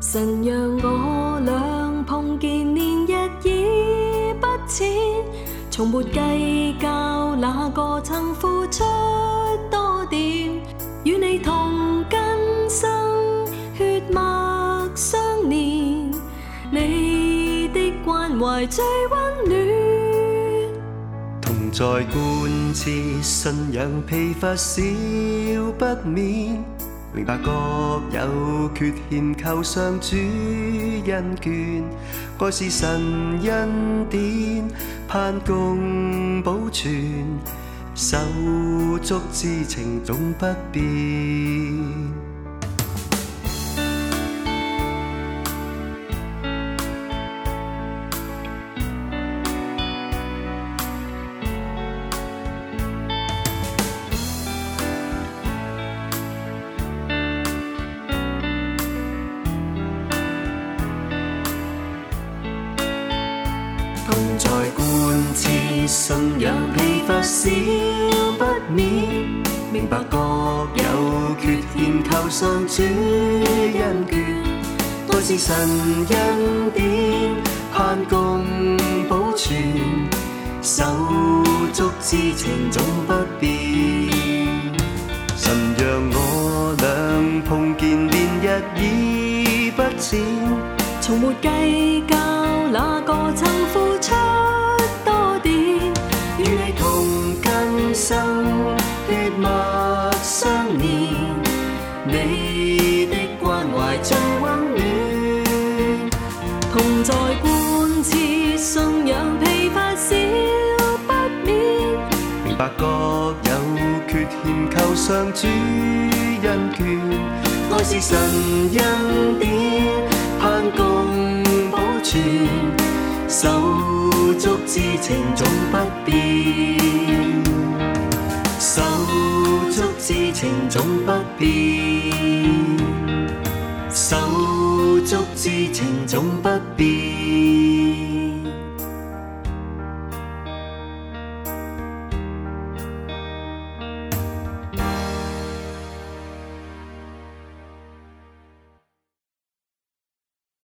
神让我俩碰见，年日已不浅，从没计较哪个曾付出多点，与你同根生，血脉相连，你的关怀最温暖。同在贯彻信仰，疲乏少不免。明白各有缺陷，求上主恩眷，爱是神恩典，盼共保存，手足之情总不变。信仰，疲乏少不免。明白各有缺陷，求上主恩眷。爱是神恩典，盼共保存。手足之情总不变。神让我俩碰见，连日已不浅。从没计较哪个曾付出相连，你的关怀最温暖。同在贯彻信仰，疲乏少不免。明白各有缺陷，求上主恩眷。爱是神恩典，盼共保存。手足之情总不变，手足之情总不变，手足之情总不变。